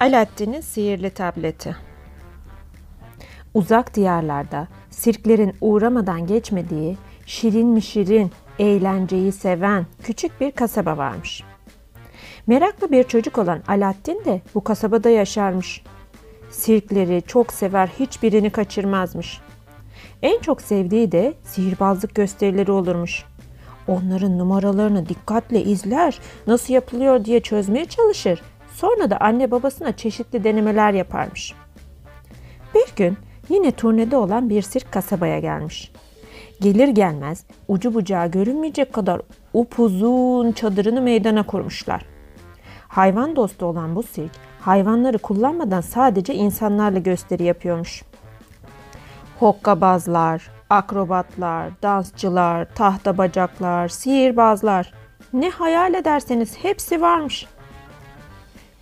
Alaaddin'in sihirli tableti. Uzak diyarlarda sirklerin uğramadan geçmediği şirin mi şirin, eğlenceyi seven küçük bir kasaba varmış. Meraklı bir çocuk olan Alaaddin de bu kasabada yaşarmış. Sirkleri çok sever, hiçbirini kaçırmazmış. En çok sevdiği de sihirbazlık gösterileri olurmuş. Onların numaralarını dikkatle izler, nasıl yapılıyor diye çözmeye çalışır. Sonra da anne babasına çeşitli denemeler yaparmış. Bir gün yine turnede olan bir sirk kasabaya gelmiş. Gelir gelmez ucu bucağı görünmeyecek kadar upuzun çadırını meydana kurmuşlar. Hayvan dostu olan bu sirk hayvanları kullanmadan sadece insanlarla gösteri yapıyormuş. Hokkabazlar, akrobatlar, dansçılar, tahta bacaklar, sihirbazlar ne hayal ederseniz hepsi varmış.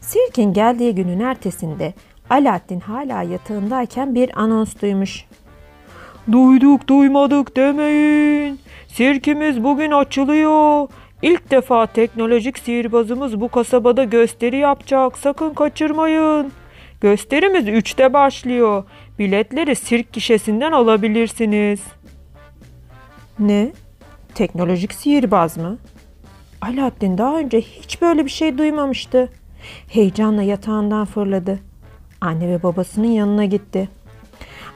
Sirkin geldiği günün ertesinde Alaaddin hala yatağındayken bir anons duymuş. Duyduk duymadık demeyin. Sirkimiz bugün açılıyor. İlk defa teknolojik sihirbazımız bu kasabada gösteri yapacak. Sakın kaçırmayın. Gösterimiz 3'te başlıyor. Biletleri sirk gişesinden alabilirsiniz. Ne? Teknolojik sihirbaz mı? Alaaddin daha önce hiç böyle bir şey duymamıştı. Heyecanla yatağından fırladı. Anne ve babasının yanına gitti.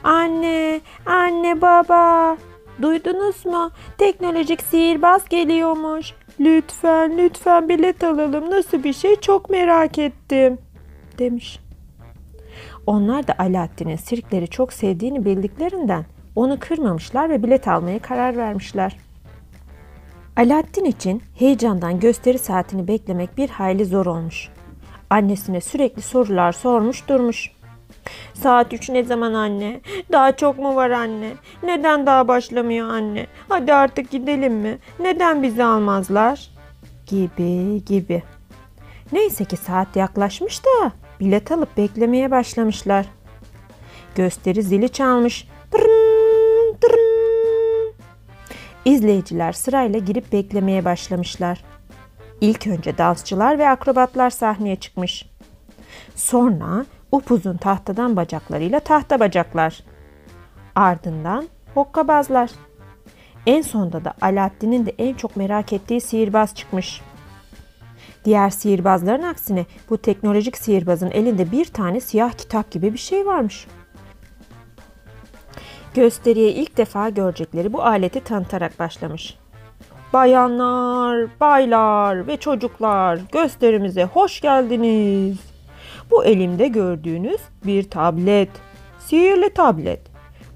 Anne, anne baba. Duydunuz mu? Teknolojik sihirbaz geliyormuş. Lütfen, lütfen bilet alalım. Nasıl bir şey çok merak ettim." demiş. Onlar da Alaaddin'in sirkleri çok sevdiğini bildiklerinden onu kırmamışlar ve bilet almaya karar vermişler. Alaaddin için heyecandan gösteri saatini beklemek bir hayli zor olmuş. Annesine sürekli sorular sormuş durmuş. Saat 3 ne zaman anne? Daha çok mu var anne? Neden daha başlamıyor anne? Hadi artık gidelim mi? Neden bizi almazlar? Gibi gibi. Neyse ki saat yaklaşmış da bilet alıp beklemeye başlamışlar. Gösteri zili çalmış. Tırın, tırın. İzleyiciler sırayla girip beklemeye başlamışlar. İlk önce dansçılar ve akrobatlar sahneye çıkmış. Sonra upuzun tahtadan bacaklarıyla tahta bacaklar. Ardından hokkabazlar. En sonda da Alaaddin'in de en çok merak ettiği sihirbaz çıkmış. Diğer sihirbazların aksine bu teknolojik sihirbazın elinde bir tane siyah kitap gibi bir şey varmış. Gösteriye ilk defa görecekleri bu aleti tanıtarak başlamış. Bayanlar, baylar ve çocuklar gösterimize hoş geldiniz. Bu elimde gördüğünüz bir tablet. Sihirli tablet.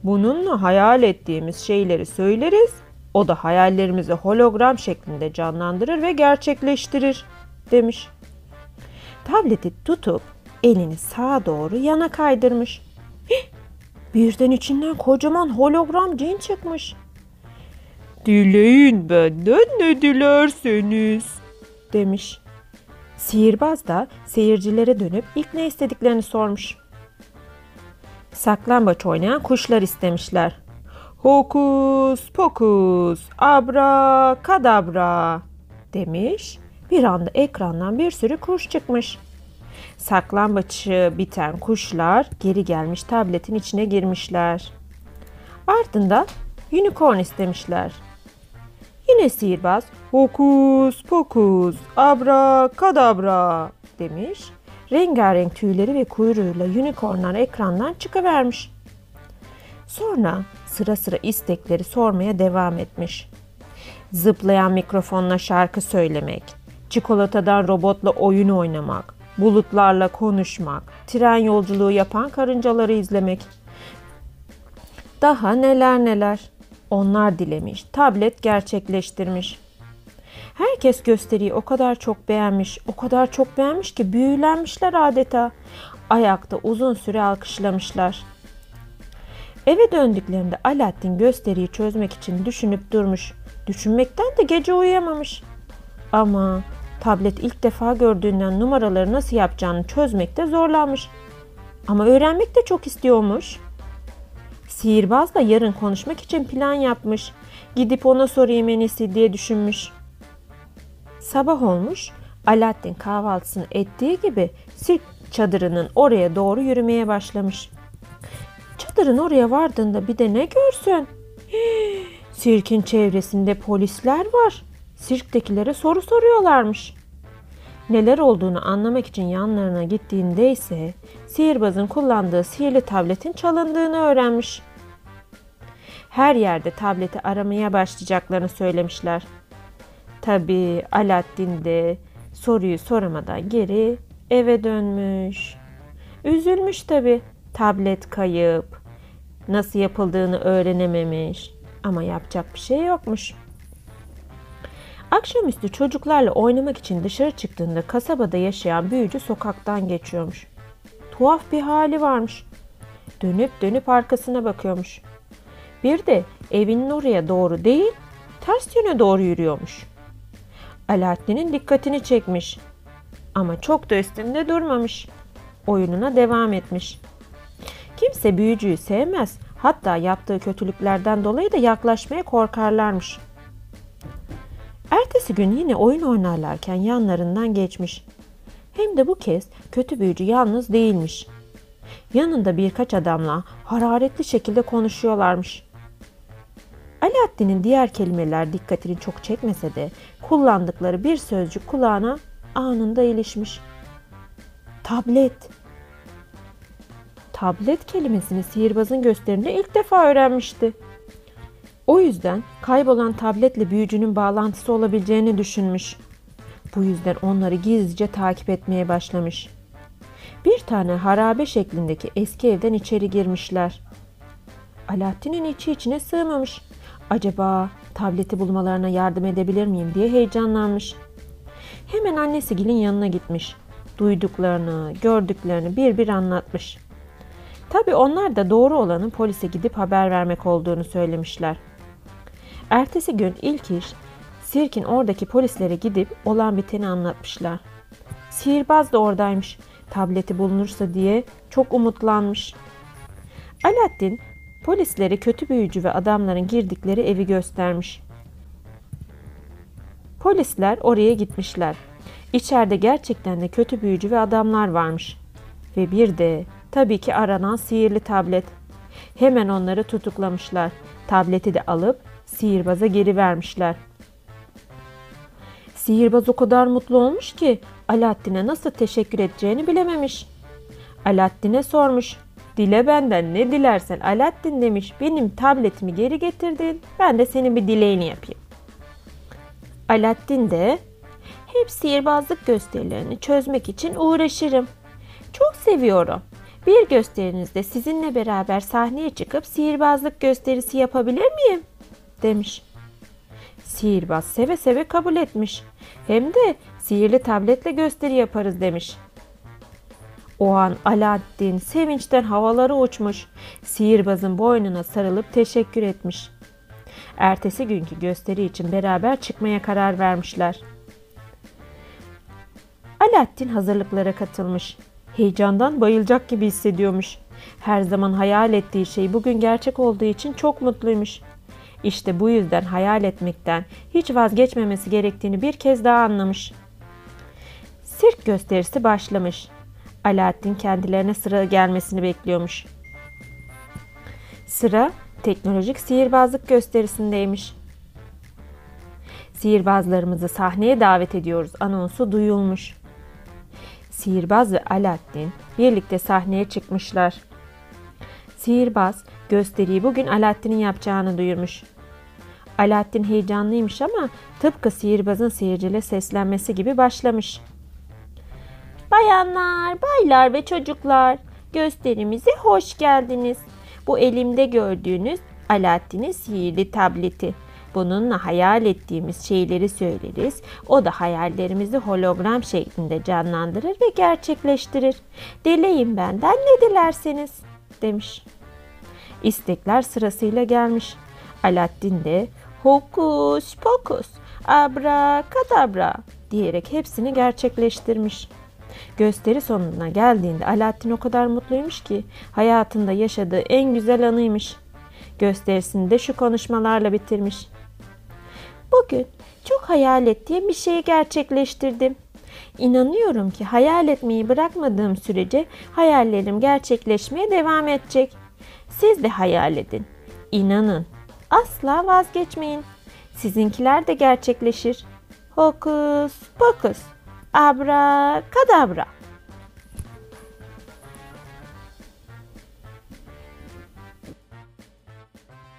Bununla hayal ettiğimiz şeyleri söyleriz. O da hayallerimizi hologram şeklinde canlandırır ve gerçekleştirir demiş. Tableti tutup elini sağa doğru yana kaydırmış. Birden içinden kocaman hologram cin çıkmış. Dileyin benden ne dilerseniz. demiş. Sihirbaz da seyircilere dönüp ilk ne istediklerini sormuş. Saklambaç oynayan kuşlar istemişler. Hokus pokus abra kadabra demiş. Bir anda ekrandan bir sürü kuş çıkmış. Saklambaçı biten kuşlar geri gelmiş tabletin içine girmişler. Ardından unicorn istemişler. Yine sihirbaz hokus pokus abra kadabra demiş. Rengarenk tüyleri ve kuyruğuyla unicornlar ekrandan çıkıvermiş. Sonra sıra sıra istekleri sormaya devam etmiş. Zıplayan mikrofonla şarkı söylemek, çikolatadan robotla oyun oynamak, bulutlarla konuşmak, tren yolculuğu yapan karıncaları izlemek. Daha neler neler. Onlar dilemiş, tablet gerçekleştirmiş. Herkes gösteriyi o kadar çok beğenmiş, o kadar çok beğenmiş ki büyülenmişler adeta. Ayakta uzun süre alkışlamışlar. Eve döndüklerinde Alaaddin gösteriyi çözmek için düşünüp durmuş. Düşünmekten de gece uyuyamamış. Ama tablet ilk defa gördüğünden numaraları nasıl yapacağını çözmekte zorlanmış. Ama öğrenmek de çok istiyormuş. Sihirbazla yarın konuşmak için plan yapmış. Gidip ona sorayım en iyisi diye düşünmüş. Sabah olmuş. Alaaddin kahvaltısını ettiği gibi sirk çadırının oraya doğru yürümeye başlamış. Çadırın oraya vardığında bir de ne görsün? Sirkin çevresinde polisler var. Sirktekilere soru soruyorlarmış. Neler olduğunu anlamak için yanlarına gittiğinde ise sihirbazın kullandığı sihirli tabletin çalındığını öğrenmiş. Her yerde tableti aramaya başlayacaklarını söylemişler. Tabii Alaaddin de soruyu soramadan geri eve dönmüş. Üzülmüş tabii. Tablet kayıp. Nasıl yapıldığını öğrenememiş. Ama yapacak bir şey yokmuş. Akşamüstü çocuklarla oynamak için dışarı çıktığında kasabada yaşayan büyücü sokaktan geçiyormuş. Tuhaf bir hali varmış. Dönüp dönüp arkasına bakıyormuş. Bir de evinin oraya doğru değil, ters yöne doğru yürüyormuş. Alaaddin'in dikkatini çekmiş. Ama çok da üstünde durmamış. Oyununa devam etmiş. Kimse büyücüyü sevmez. Hatta yaptığı kötülüklerden dolayı da yaklaşmaya korkarlarmış. Ertesi gün yine oyun oynarlarken yanlarından geçmiş. Hem de bu kez kötü büyücü yalnız değilmiş. Yanında birkaç adamla hararetli şekilde konuşuyorlarmış. Alaaddin'in diğer kelimeler dikkatini çok çekmese de kullandıkları bir sözcük kulağına anında ilişmiş. Tablet. Tablet kelimesini sihirbazın gösteriminde ilk defa öğrenmişti. O yüzden kaybolan tabletle büyücünün bağlantısı olabileceğini düşünmüş. Bu yüzden onları gizlice takip etmeye başlamış. Bir tane harabe şeklindeki eski evden içeri girmişler. Alaaddin'in içi içine sığmamış. Acaba tableti bulmalarına yardım edebilir miyim diye heyecanlanmış. Hemen annesi Gil'in yanına gitmiş. Duyduklarını, gördüklerini bir bir anlatmış. Tabi onlar da doğru olanın polise gidip haber vermek olduğunu söylemişler. Ertesi gün ilk iş sirkin oradaki polislere gidip olan biteni anlatmışlar. Sihirbaz da oradaymış. Tableti bulunursa diye çok umutlanmış. Alaaddin polislere kötü büyücü ve adamların girdikleri evi göstermiş. Polisler oraya gitmişler. İçeride gerçekten de kötü büyücü ve adamlar varmış. Ve bir de tabii ki aranan sihirli tablet. Hemen onları tutuklamışlar. Tableti de alıp sihirbaza geri vermişler. Sihirbaz o kadar mutlu olmuş ki Alaaddin'e nasıl teşekkür edeceğini bilememiş. Alaaddin'e sormuş. Dile benden ne dilersen Alaaddin demiş. Benim tabletimi geri getirdin. Ben de senin bir dileğini yapayım. Alaaddin de hep sihirbazlık gösterilerini çözmek için uğraşırım. Çok seviyorum. Bir gösterinizde sizinle beraber sahneye çıkıp sihirbazlık gösterisi yapabilir miyim? Demiş. Sihirbaz seve seve kabul etmiş. Hem de sihirli tabletle gösteri yaparız demiş. O an Alaaddin sevinçten havalara uçmuş. Sihirbazın boynuna sarılıp teşekkür etmiş. Ertesi günkü gösteri için beraber çıkmaya karar vermişler. Alaaddin hazırlıklara katılmış. Heyecandan bayılacak gibi hissediyormuş. Her zaman hayal ettiği şey bugün gerçek olduğu için çok mutluymuş. İşte bu yüzden hayal etmekten hiç vazgeçmemesi gerektiğini bir kez daha anlamış. Sirk gösterisi başlamış. Alaaddin kendilerine sıra gelmesini bekliyormuş. Sıra teknolojik sihirbazlık gösterisindeymiş. Sihirbazlarımızı sahneye davet ediyoruz anonsu duyulmuş. Sihirbaz ve Alaaddin birlikte sahneye çıkmışlar. Sihirbaz gösteriyi bugün Alaaddin'in yapacağını duyurmuş. Alaaddin heyecanlıymış ama tıpkı sihirbazın seyirciyle seslenmesi gibi başlamış. Bayanlar, baylar ve çocuklar gösterimize hoş geldiniz. Bu elimde gördüğünüz Alaaddin'in sihirli tableti. Bununla hayal ettiğimiz şeyleri söyleriz. O da hayallerimizi hologram şeklinde canlandırır ve gerçekleştirir. Dileyin benden ne dilerseniz demiş. İstekler sırasıyla gelmiş. Alaaddin de hokus pokus abrakadabra diyerek hepsini gerçekleştirmiş. Gösteri sonuna geldiğinde Alaaddin o kadar mutluymuş ki hayatında yaşadığı en güzel anıymış. Gösterisini de şu konuşmalarla bitirmiş. Bugün çok hayal ettiğim bir şeyi gerçekleştirdim. İnanıyorum ki hayal etmeyi bırakmadığım sürece hayallerim gerçekleşmeye devam edecek. Siz de hayal edin. İnanın. Asla vazgeçmeyin. Sizinkiler de gerçekleşir. Hokus pokus. Abra kadabra.